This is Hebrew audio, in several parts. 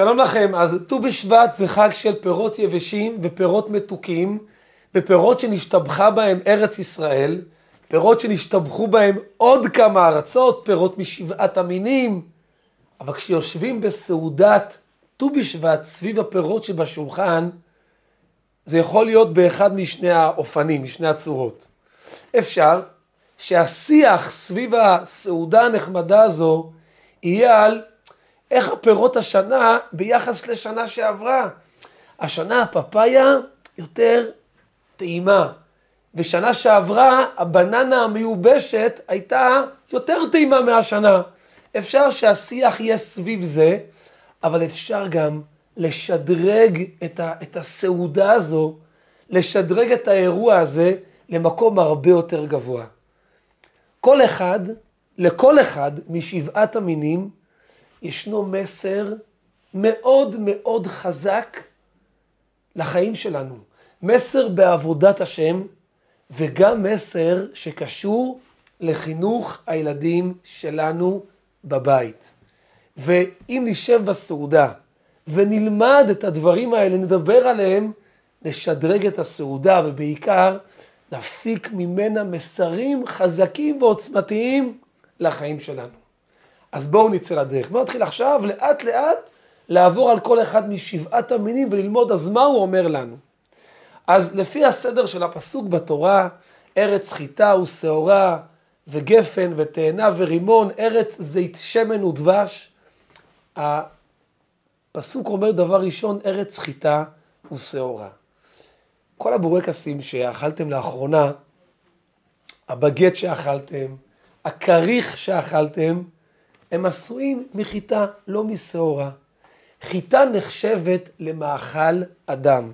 שלום לכם, אז ט"ו בשבט זה חג של פירות יבשים ופירות מתוקים ופירות שנשתבחה בהם ארץ ישראל, פירות שנשתבחו בהם עוד כמה ארצות, פירות משבעת המינים, אבל כשיושבים בסעודת ט"ו בשבט סביב הפירות שבשולחן, זה יכול להיות באחד משני האופנים, משני הצורות. אפשר שהשיח סביב הסעודה הנחמדה הזו יהיה על איך הפירות השנה ביחס לשנה שעברה. השנה הפפאיה יותר טעימה, ושנה שעברה הבננה המיובשת הייתה יותר טעימה מהשנה. אפשר שהשיח יהיה סביב זה, אבל אפשר גם לשדרג את, ה, את הסעודה הזו, לשדרג את האירוע הזה למקום הרבה יותר גבוה. כל אחד, לכל אחד משבעת המינים, ישנו מסר מאוד מאוד חזק לחיים שלנו. מסר בעבודת השם, וגם מסר שקשור לחינוך הילדים שלנו בבית. ואם נשב בסעודה ונלמד את הדברים האלה, נדבר עליהם, נשדרג את הסעודה, ובעיקר נפיק ממנה מסרים חזקים ועוצמתיים לחיים שלנו. אז בואו נצא לדרך. בואו נתחיל עכשיו לאט לאט לעבור על כל אחד משבעת המינים וללמוד אז מה הוא אומר לנו. אז לפי הסדר של הפסוק בתורה, ארץ חיטה ושעורה וגפן ותאנה ורימון, ארץ זית שמן ודבש. הפסוק אומר דבר ראשון, ארץ חיטה ושעורה. כל הבורקסים שאכלתם לאחרונה, הבגט שאכלתם, הכריך שאכלתם, הם עשויים מחיטה, לא משעורה. חיטה נחשבת למאכל אדם,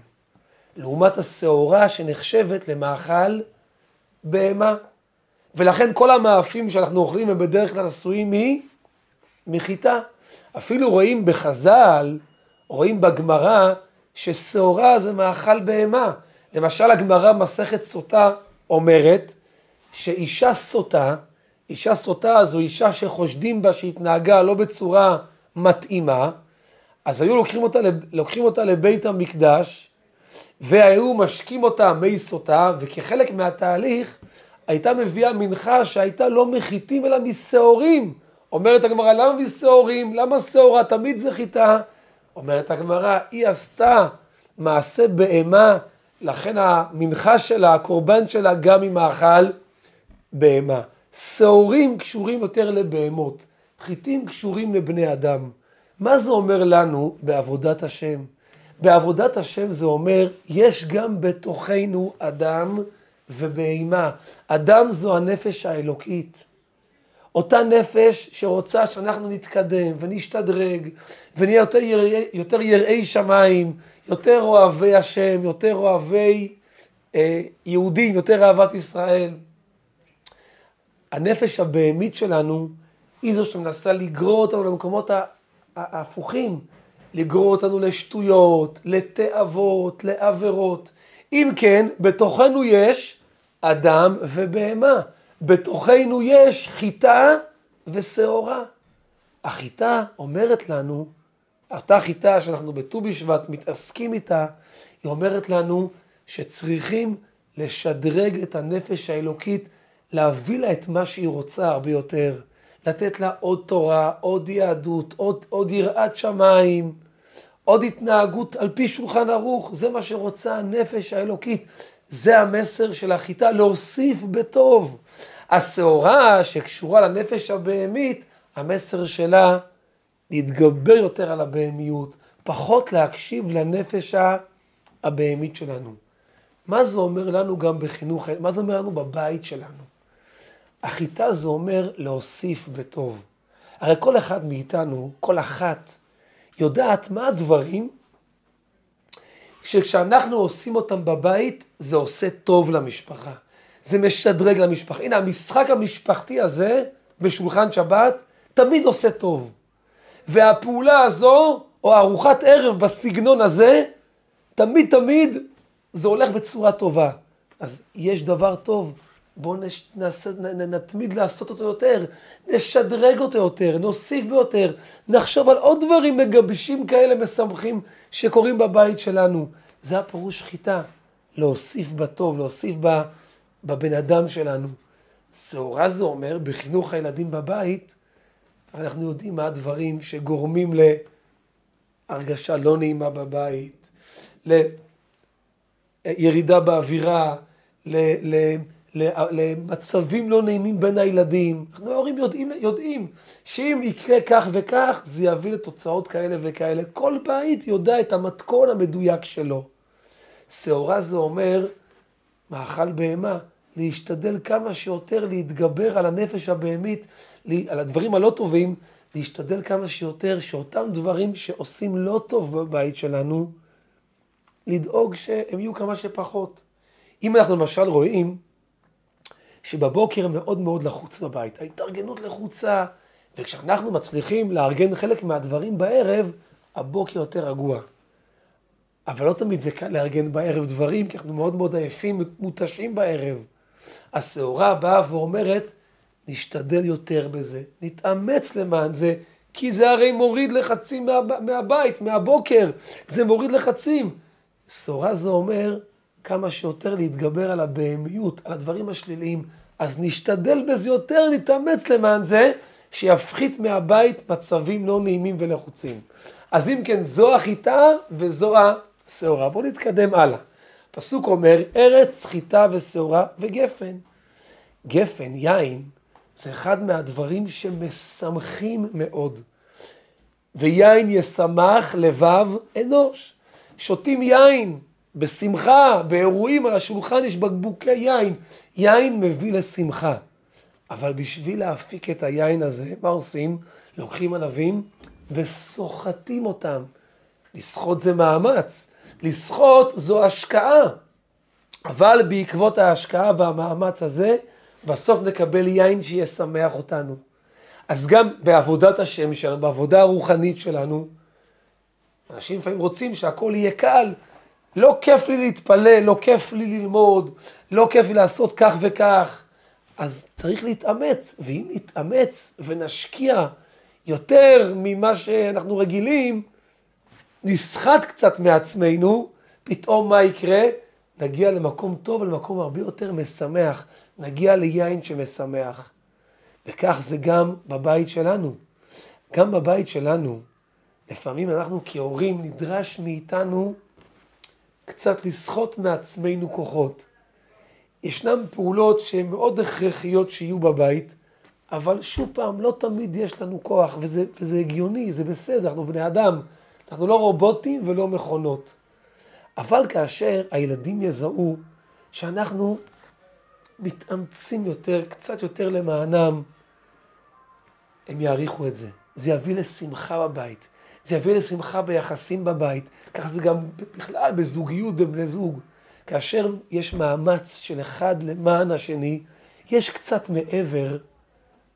לעומת השעורה שנחשבת למאכל בהמה. ולכן כל המאפים שאנחנו אוכלים הם בדרך כלל עשויים מחיטה. אפילו רואים בחז"ל, רואים בגמרא, ששעורה זה מאכל בהמה. למשל הגמרא מסכת סוטה אומרת שאישה סוטה אישה סוטה זו אישה שחושדים בה שהתנהגה לא בצורה מתאימה, אז היו לוקחים אותה, לוקחים אותה לבית המקדש, והיו משקים אותה מי סוטה, וכחלק מהתהליך הייתה מביאה מנחה שהייתה לא מחיטים אלא משעורים. אומרת הגמרא, למה משעורים? למה שעורה? תמיד זה חיטה. אומרת הגמרא, היא עשתה מעשה בהמה, לכן המנחה שלה, הקורבן שלה, גם היא מאכל בהמה. שעורים קשורים יותר לבהמות, חיטים קשורים לבני אדם. מה זה אומר לנו בעבודת השם? בעבודת השם זה אומר, יש גם בתוכנו אדם ובהמה. אדם זו הנפש האלוקית. אותה נפש שרוצה שאנחנו נתקדם ונשתדרג ונהיה יותר יראי, יותר יראי שמיים, יותר אוהבי השם, יותר אוהבי אה, יהודים, יותר אהבת ישראל. הנפש הבהמית שלנו היא זו שמנסה לגרור אותנו למקומות ההפוכים, לגרור אותנו לשטויות, לתאוות, לעבירות. אם כן, בתוכנו יש אדם ובהמה. בתוכנו יש חיטה ושעורה. החיטה אומרת לנו, אותה חיטה שאנחנו בט"ו בשבט מתעסקים איתה, היא אומרת לנו שצריכים לשדרג את הנפש האלוקית להביא לה את מה שהיא רוצה הרבה יותר, לתת לה עוד תורה, עוד יהדות, עוד, עוד יראת שמיים, עוד התנהגות על פי שולחן ערוך, זה מה שרוצה הנפש האלוקית. זה המסר של החיטה, להוסיף בטוב. השעורה שקשורה לנפש הבהמית, המסר שלה להתגבר יותר על הבהמיות, פחות להקשיב לנפש הבהמית שלנו. מה זה אומר לנו גם בחינוך, מה זה אומר לנו בבית שלנו? החיטה זה אומר להוסיף בטוב. הרי כל אחד מאיתנו, כל אחת, יודעת מה הדברים שכשאנחנו עושים אותם בבית, זה עושה טוב למשפחה. זה משדרג למשפחה. הנה, המשחק המשפחתי הזה בשולחן שבת תמיד עושה טוב. והפעולה הזו, או ארוחת ערב בסגנון הזה, תמיד תמיד זה הולך בצורה טובה. אז יש דבר טוב בואו. נתמיד לעשות אותו יותר, נשדרג אותו יותר, נוסיף ביותר, נחשוב על עוד דברים מגבשים כאלה משמחים שקורים בבית שלנו. זה הפירוש שחיטה, להוסיף בטוב, להוסיף ב... בבן אדם שלנו. שעורה זה אומר, בחינוך הילדים בבית, אנחנו יודעים מה הדברים שגורמים להרגשה לא נעימה בבית, לירידה באווירה, ל... ל... למצבים לא נעימים בין הילדים. אנחנו ההורים יודעים, יודעים שאם יקרה כך וכך, זה יביא לתוצאות כאלה וכאלה. כל בית יודע את המתכון המדויק שלו. שעורה זה אומר, מאכל בהמה, להשתדל כמה שיותר להתגבר על הנפש הבהמית, על הדברים הלא טובים, להשתדל כמה שיותר שאותם דברים שעושים לא טוב בבית שלנו, לדאוג שהם יהיו כמה שפחות. אם אנחנו למשל רואים שבבוקר מאוד מאוד לחוץ בבית, ההתארגנות לחוצה, וכשאנחנו מצליחים לארגן חלק מהדברים בערב, הבוקר יותר רגוע. אבל לא תמיד זה קל לארגן בערב דברים, כי אנחנו מאוד מאוד עייפים, מותשים בערב. השעורה באה ואומרת, נשתדל יותר בזה, נתאמץ למען זה, כי זה הרי מוריד לחצים מה, מהבית, מהבוקר, זה מוריד לחצים. שעורה זה אומר, כמה שיותר להתגבר על הבהמיות, על הדברים השליליים. אז נשתדל בזה יותר, נתאמץ למען זה, שיפחית מהבית מצבים לא נעימים ולחוצים. אז אם כן, זו החיטה וזו השעורה. בואו נתקדם הלאה. פסוק אומר, ארץ, חיטה ושעורה וגפן. גפן, יין, זה אחד מהדברים שמשמחים מאוד. ויין ישמח לבב אנוש. שותים יין, בשמחה, באירועים על השולחן יש בקבוקי יין. יין מביא לשמחה. אבל בשביל להפיק את היין הזה, מה עושים? לוקחים ענבים וסוחטים אותם. לסחוט זה מאמץ, לסחוט זו השקעה. אבל בעקבות ההשקעה והמאמץ הזה, בסוף נקבל יין שישמח אותנו. אז גם בעבודת השם שלנו, בעבודה הרוחנית שלנו, אנשים לפעמים רוצים שהכל יהיה קל, לא כיף לי להתפלל, לא כיף לי ללמוד, לא כיף לי לעשות כך וכך. אז צריך להתאמץ, ואם נתאמץ ונשקיע יותר ממה שאנחנו רגילים, נסחט קצת מעצמנו, פתאום מה יקרה? נגיע למקום טוב, למקום הרבה יותר משמח. נגיע ליין שמשמח. וכך זה גם בבית שלנו. גם בבית שלנו, לפעמים אנחנו כהורים, נדרש מאיתנו קצת לסחוט מעצמנו כוחות. ישנן פעולות שהן מאוד הכרחיות שיהיו בבית, אבל שוב פעם, לא תמיד יש לנו כוח, וזה, וזה הגיוני, זה בסדר, אנחנו בני אדם, אנחנו לא רובוטים ולא מכונות. אבל כאשר הילדים יזהו שאנחנו מתאמצים יותר, קצת יותר למענם, הם יעריכו את זה. זה יביא לשמחה בבית. זה יביא לשמחה ביחסים בבית, ככה זה גם בכלל בזוגיות בין בני זוג. כאשר יש מאמץ של אחד למען השני, יש קצת מעבר,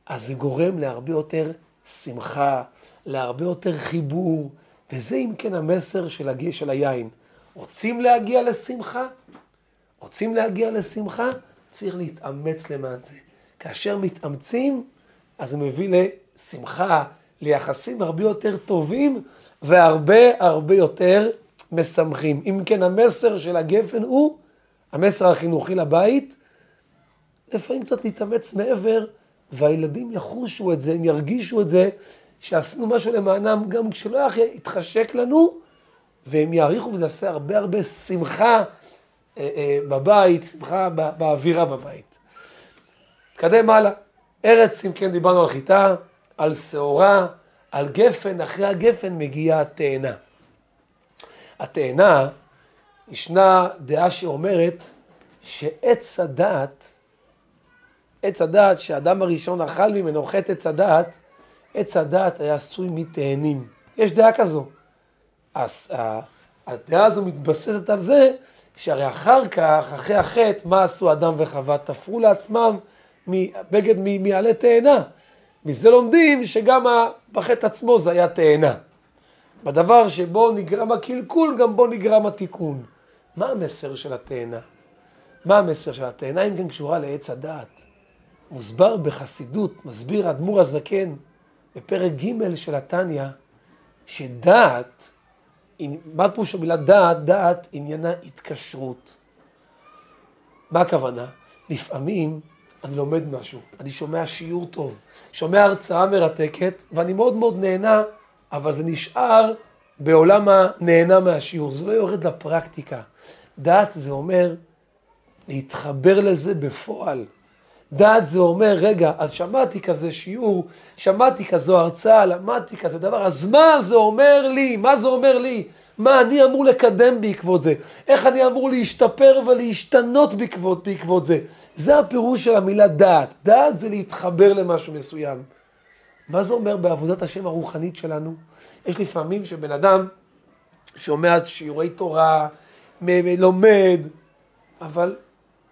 אז זה גורם להרבה יותר שמחה, להרבה יותר חיבור, וזה אם כן המסר של, הג... של היין. רוצים להגיע לשמחה? רוצים להגיע לשמחה? צריך להתאמץ למען זה. כאשר מתאמצים, אז זה מביא לשמחה, ליחסים הרבה יותר טובים והרבה הרבה יותר משמחים. אם כן, המסר של הגפן הוא, המסר החינוכי לבית, לפעמים קצת להתאמץ מעבר, והילדים יחושו את זה, הם ירגישו את זה, שעשינו משהו למענם, גם כשלא יתחשק לנו, והם יעריכו וזה יעשה הרבה הרבה שמחה אה, אה, בבית, שמחה באווירה בבית. נתקדם הלאה. ארץ, אם כן, דיברנו על חיטה, על שעורה, על גפן, אחרי הגפן מגיעה התאנה. התאנה, ישנה דעה שאומרת שעץ הדעת, עץ הדעת שהאדם הראשון אכל ממנו חטא עץ הדעת, עץ הדעת היה עשוי מתאנים. יש דעה כזו. אז הדעה הזו מתבססת על זה שהרי אחר כך, אחרי החטא, מה עשו אדם וחווה? תפרו לעצמם בגד מעלה תאנה. מזה לומדים שגם בחטא עצמו זה היה תאנה. בדבר שבו נגרם הקלקול, גם בו נגרם התיקון. מה המסר של התאנה? מה המסר שלה? התאנה אם כן קשורה לעץ הדעת. מוסבר בחסידות, מסביר האדמו"ר הזקן בפרק ג' של התניא, שדעת, מה פירוש המילה דעת? דעת עניינה התקשרות. מה הכוונה? לפעמים אני לומד משהו, אני שומע שיעור טוב, שומע הרצאה מרתקת, ואני מאוד מאוד נהנה, אבל זה נשאר בעולם הנהנה מהשיעור, זה לא יורד לפרקטיקה. דעת זה אומר להתחבר לזה בפועל. דעת זה אומר, רגע, אז שמעתי כזה שיעור, שמעתי כזו הרצאה, למדתי כזה דבר, אז מה זה אומר לי? מה זה אומר לי? מה אני אמור לקדם בעקבות זה? איך אני אמור להשתפר ולהשתנות בעקבות, בעקבות זה? זה הפירוש של המילה דעת. דעת זה להתחבר למשהו מסוים. מה זה אומר בעבודת השם הרוחנית שלנו? יש לפעמים שבן אדם שומע שיעורי תורה, לומד, אבל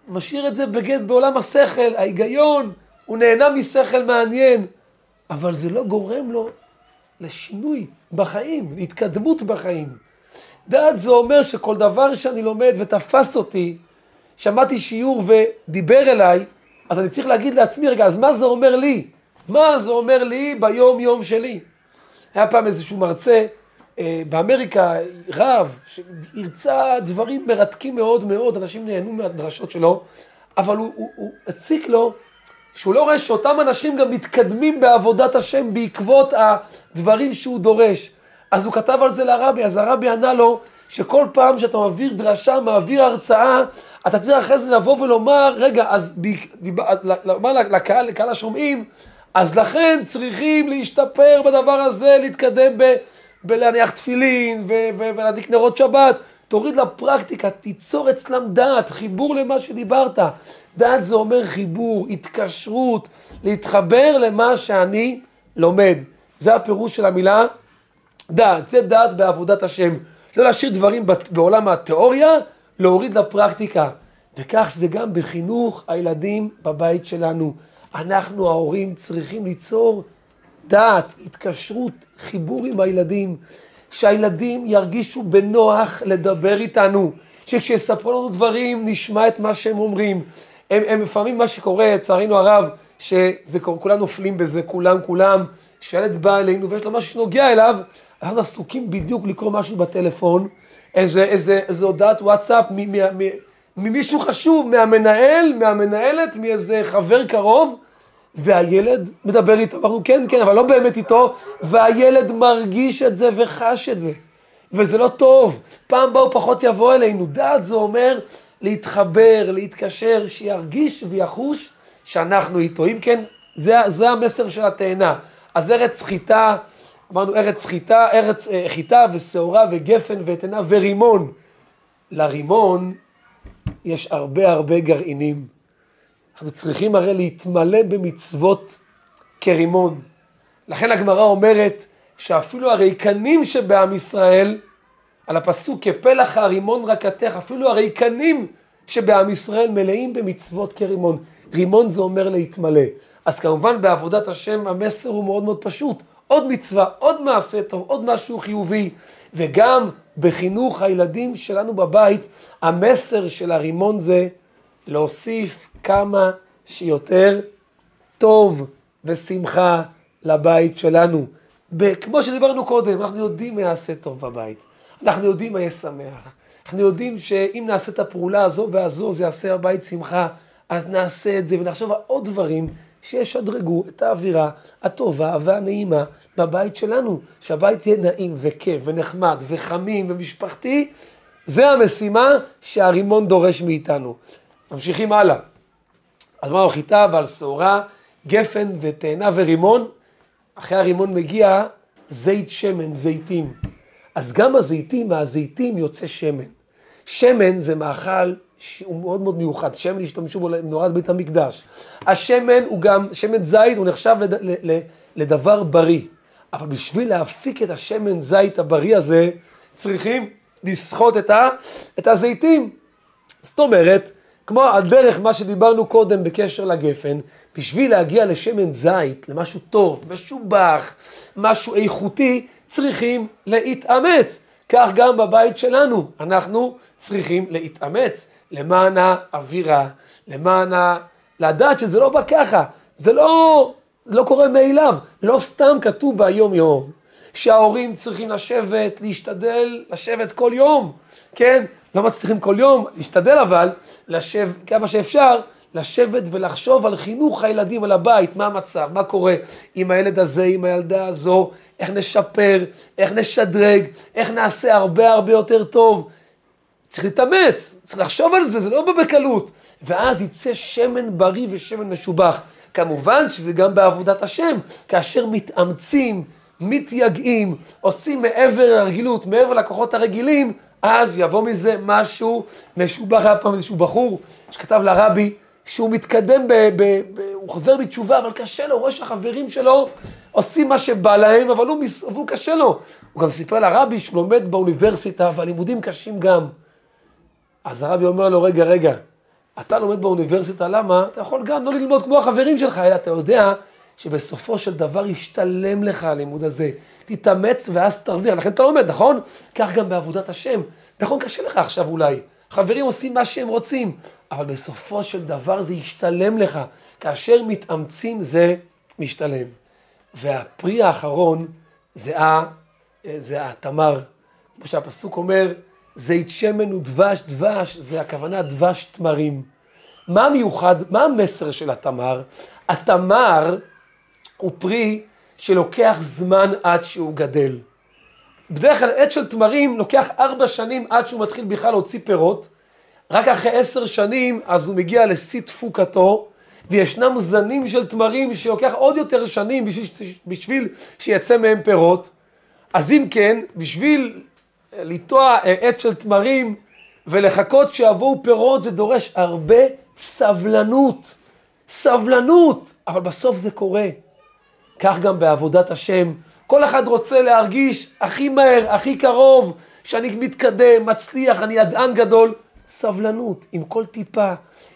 משאיר את זה בגד בעולם השכל, ההיגיון, הוא נהנה משכל מעניין, אבל זה לא גורם לו לשינוי בחיים, להתקדמות בחיים. דעת זה אומר שכל דבר שאני לומד ותפס אותי, שמעתי שיעור ודיבר אליי, אז אני צריך להגיד לעצמי, רגע, אז מה זה אומר לי? מה זה אומר לי ביום יום שלי? היה פעם איזשהו מרצה אה, באמריקה, רב, שהרצה דברים מרתקים מאוד מאוד, אנשים נהנו מהדרשות שלו, אבל הוא, הוא, הוא הציק לו שהוא לא רואה שאותם אנשים גם מתקדמים בעבודת השם בעקבות הדברים שהוא דורש. אז הוא כתב על זה לרבי, אז הרבי ענה לו שכל פעם שאתה מעביר דרשה, מעביר הרצאה, אתה צריך אחרי זה לבוא ולומר, רגע, אז לומר לקהל, לקהל השומעים, אז לכן צריכים להשתפר בדבר הזה, להתקדם ב, בלהניח תפילין ולהדליק נרות שבת. תוריד לפרקטיקה, תיצור אצלם דעת, חיבור למה שדיברת. דעת זה אומר חיבור, התקשרות, להתחבר למה שאני לומד. זה הפירוש של המילה דעת. זה דעת בעבודת השם. לא להשאיר דברים בעולם התיאוריה, להוריד לפרקטיקה. וכך זה גם בחינוך הילדים בבית שלנו. אנחנו ההורים צריכים ליצור דעת, התקשרות, חיבור עם הילדים, שהילדים ירגישו בנוח לדבר איתנו, שכשיספרו לנו דברים נשמע את מה שהם אומרים. הם, הם לפעמים מה שקורה, לצערנו הרב, שזה כולם נופלים בזה, כולם כולם, שילד בא אלינו ויש לו משהו שנוגע אליו, אנחנו עסוקים בדיוק לקרוא משהו בטלפון, איזה, איזה, איזה הודעת וואטסאפ ממישהו חשוב, מהמנהל, מהמנהלת, מאיזה חבר קרוב, והילד מדבר איתו, אמרנו כן, כן, אבל לא באמת איתו, והילד מרגיש את זה וחש את זה. וזה לא טוב, פעם הוא פחות יבוא אלינו. דעת זה אומר להתחבר, להתקשר, שירגיש ויחוש שאנחנו איתו. אם כן, זה, זה המסר של התאנה. אז ארץ חיטה, אמרנו ארץ חיטה, ארץ אה, חיטה ושעורה וגפן ותאנה ורימון. לרימון יש הרבה הרבה גרעינים. אנחנו צריכים הרי להתמלא במצוות כרימון. לכן הגמרא אומרת שאפילו הריקנים שבעם ישראל, על הפסוק כפלח הרימון רקתך, אפילו הריקנים שבעם ישראל מלאים במצוות כרימון. רימון זה אומר להתמלא. אז כמובן בעבודת השם המסר הוא מאוד מאוד פשוט. עוד מצווה, עוד מעשה טוב, עוד משהו חיובי. וגם בחינוך הילדים שלנו בבית, המסר של הרימון זה להוסיף כמה שיותר טוב ושמחה לבית שלנו. כמו שדיברנו קודם, אנחנו יודעים מה יעשה טוב בבית. אנחנו יודעים מה יהיה שמח. אנחנו יודעים שאם נעשה את הפעולה הזו והזו, זה יעשה בבית שמחה, אז נעשה את זה ונחשוב על עוד דברים שישדרגו את האווירה הטובה והנעימה בבית שלנו. שהבית יהיה נעים וכיף ונחמד וחמים ומשפחתי, זה המשימה שהרימון דורש מאיתנו. ממשיכים הלאה. אז אמרנו חיטה ועל שעורה, גפן ותאנה ורימון, אחרי הרימון מגיע זית שמן, זיתים. אז גם הזיתים, מהזיתים יוצא שמן. שמן זה מאכל שהוא מאוד מאוד מיוחד, שמן השתמשו בו לנורת בית המקדש. השמן הוא גם, שמן זית הוא נחשב לד, ל, ל, לדבר בריא. אבל בשביל להפיק את השמן זית הבריא הזה, צריכים לסחוט את, ה, את הזיתים. זאת אומרת, כמו הדרך מה שדיברנו קודם בקשר לגפן, בשביל להגיע לשמן זית, למשהו טוב, משובח, משהו איכותי, צריכים להתאמץ. כך גם בבית שלנו, אנחנו צריכים להתאמץ, למען האווירה, למען ה... לדעת שזה לא בא ככה, זה לא, לא קורה מאליו, לא סתם כתוב ביום יום, שההורים צריכים לשבת, להשתדל, לשבת כל יום, כן? לא מצליחים כל יום, להשתדל אבל, לשב כמה שאפשר, לשבת ולחשוב על חינוך הילדים, על הבית, מה המצב, מה קורה עם הילד הזה, עם הילדה הזו, איך נשפר, איך נשדרג, איך נעשה הרבה הרבה יותר טוב. צריך להתאמץ, צריך לחשוב על זה, זה לא בא בקלות. ואז יצא שמן בריא ושמן משובח. כמובן שזה גם בעבודת השם, כאשר מתאמצים, מתייגעים, עושים מעבר לרגילות, מעבר לכוחות הרגילים, אז יבוא מזה משהו משובח. היה פעם איזשהו בחור שכתב לרבי שהוא מתקדם, ב, ב, ב, הוא חוזר בתשובה, אבל קשה לו, הוא רואה שהחברים שלו עושים מה שבא להם, אבל הוא, אבל הוא קשה לו. הוא גם סיפר לרבי שהוא לומד באוניברסיטה, והלימודים קשים גם. אז הרבי אומר לו, רגע, רגע, אתה לומד באוניברסיטה, למה? אתה יכול גם לא ללמוד כמו החברים שלך, אלא אתה יודע שבסופו של דבר ישתלם לך הלימוד הזה. תתאמץ ואז תרוויח, לכן אתה לומד, נכון? כך גם בעבודת השם. נכון, קשה לך עכשיו אולי. חברים עושים מה שהם רוצים, אבל בסופו של דבר זה ישתלם לך. כאשר מתאמצים זה משתלם. והפרי האחרון זה, התמר. כמו שהפסוק אומר, זית שמן ודבש, דבש, זה הכוונה דבש תמרים. מה מיוחד, מה המסר של התמר? התמר הוא פרי שלוקח זמן עד שהוא גדל. בדרך כלל עץ של תמרים לוקח ארבע שנים עד שהוא מתחיל בכלל להוציא פירות, רק אחרי עשר שנים אז הוא מגיע לשיא תפוקתו, וישנם זנים של תמרים שלוקח עוד יותר שנים בשביל, בשביל שיצא מהם פירות. אז אם כן, בשביל לטוע עץ של תמרים ולחכות שיבואו פירות זה דורש הרבה סבלנות. סבלנות, אבל בסוף זה קורה. כך גם בעבודת השם. כל אחד רוצה להרגיש הכי מהר, הכי קרוב, שאני מתקדם, מצליח, אני ידען גדול. סבלנות, עם כל טיפה,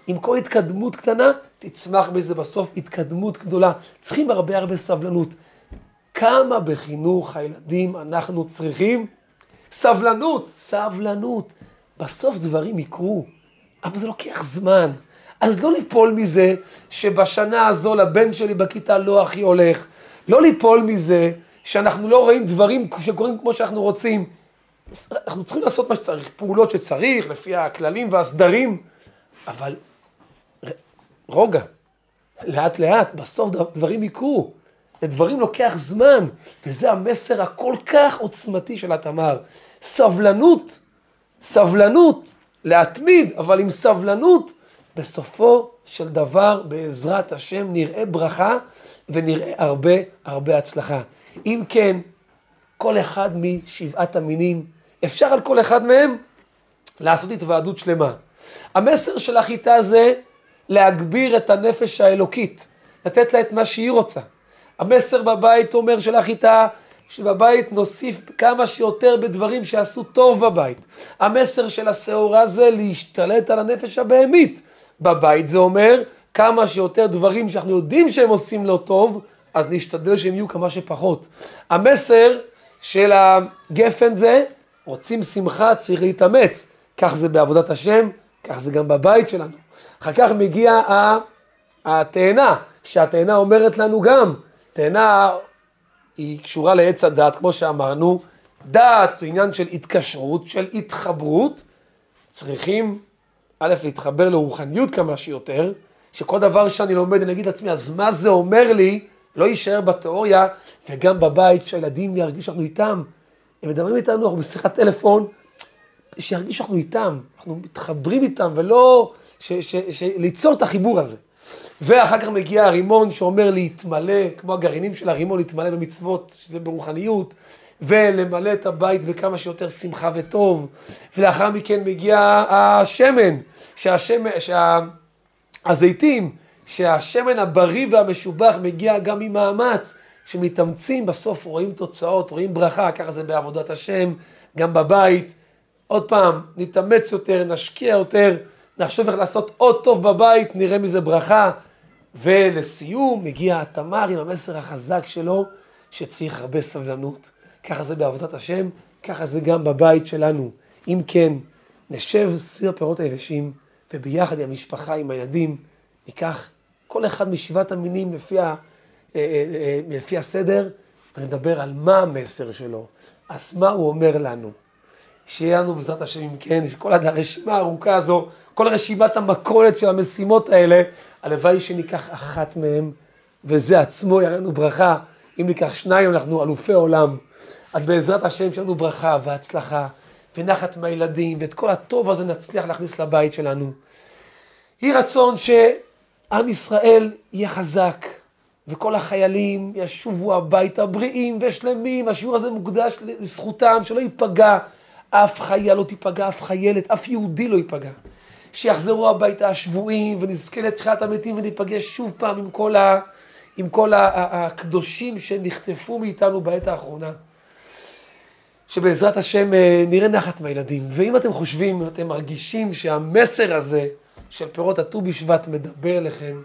עם כל התקדמות קטנה, תצמח בזה בסוף התקדמות גדולה. צריכים הרבה הרבה סבלנות. כמה בחינוך הילדים אנחנו צריכים? סבלנות, סבלנות. בסוף דברים יקרו, אבל זה לוקח זמן. אז לא ליפול מזה שבשנה הזו לבן שלי בכיתה לא הכי הולך. לא ליפול מזה שאנחנו לא רואים דברים שקורים כמו שאנחנו רוצים. אנחנו צריכים לעשות מה שצריך, פעולות שצריך, לפי הכללים והסדרים, אבל רוגע, לאט לאט, בסוף דברים יקרו. לדברים לוקח זמן, וזה המסר הכל כך עוצמתי של התמר. סבלנות, סבלנות, להתמיד, אבל עם סבלנות, בסופו של דבר, בעזרת השם, נראה ברכה ונראה הרבה הרבה הצלחה. אם כן, כל אחד משבעת המינים, אפשר על כל אחד מהם לעשות התוועדות שלמה. המסר של החיטה זה להגביר את הנפש האלוקית, לתת לה את מה שהיא רוצה. המסר בבית אומר של החיטה, שבבית נוסיף כמה שיותר בדברים שעשו טוב בבית. המסר של השעורה זה להשתלט על הנפש הבהמית. בבית זה אומר כמה שיותר דברים שאנחנו יודעים שהם עושים לא טוב, אז להשתדל שהם יהיו כמה שפחות. המסר של הגפן זה, רוצים שמחה, צריך להתאמץ. כך זה בעבודת השם, כך זה גם בבית שלנו. אחר כך מגיעה התאנה, שהתאנה אומרת לנו גם, תאנה היא קשורה לעץ הדת, כמו שאמרנו, דת זה עניין של התקשרות, של התחברות, צריכים א', להתחבר לרוחניות כמה שיותר, שכל דבר שאני לומד אני אגיד לעצמי, אז מה זה אומר לי, לא יישאר בתיאוריה, וגם בבית, שהילדים ירגישו שאנחנו איתם. הם מדברים איתנו, אנחנו בשיחת טלפון, שירגישו שאנחנו איתם, אנחנו מתחברים איתם, ולא, ש, ש, ש, ליצור את החיבור הזה. ואחר כך מגיע הרימון שאומר להתמלא, כמו הגרעינים של הרימון, להתמלא במצוות, שזה ברוחניות, ולמלא את הבית בכמה שיותר שמחה וטוב. ולאחר מכן מגיע השמן, שהשמן, שהזיתים, שהשמן הבריא והמשובח מגיע גם ממאמץ, שמתאמצים, בסוף רואים תוצאות, רואים ברכה, ככה זה בעבודת השם, גם בבית. עוד פעם, נתאמץ יותר, נשקיע יותר, נחשוב איך לעשות עוד טוב בבית, נראה מזה ברכה. ולסיום מגיע התמר עם המסר החזק שלו, שצריך הרבה סבלנות. ככה זה בעבודת השם, ככה זה גם בבית שלנו. אם כן, נשב סביב הפירות היבשים, וביחד עם המשפחה, עם הילדים, ניקח כל אחד משבעת המינים לפי, ה, אה, אה, אה, לפי הסדר, ונדבר על מה המסר שלו. אז מה הוא אומר לנו? שיהיה לנו בעזרת השם, אם כן, שכל הרשימה הארוכה הזו, כל רשימת המכולת של המשימות האלה, הלוואי שניקח אחת מהן, וזה עצמו יראה לנו ברכה. אם ניקח שניים, אנחנו אלופי עולם. אז בעזרת השם, יש לנו ברכה והצלחה, ונחת מהילדים, ואת כל הטוב הזה נצליח להכניס לבית שלנו. יהי רצון שעם ישראל יהיה חזק, וכל החיילים ישובו הביתה בריאים ושלמים, השיעור הזה מוקדש לזכותם, שלא ייפגע אף חייל לא תיפגע, אף חיילת, אף יהודי לא ייפגע. שיחזרו הביתה השבויים ונזכה לתחילת המתים וניפגש שוב פעם עם כל, ה, עם כל ה, הקדושים שנחטפו מאיתנו בעת האחרונה. שבעזרת השם אה, נראה נחת מהילדים. ואם אתם חושבים, אתם מרגישים שהמסר הזה של פירות הט"ו בשבט מדבר אליכם,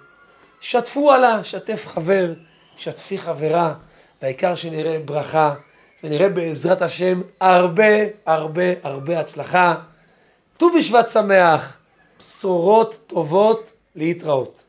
שתפו עלה, שתף חבר, שתפי חברה, והעיקר שנראה ברכה. ונראה בעזרת השם הרבה הרבה הרבה הצלחה. ט"ו בשבט שמח, בשורות טובות להתראות.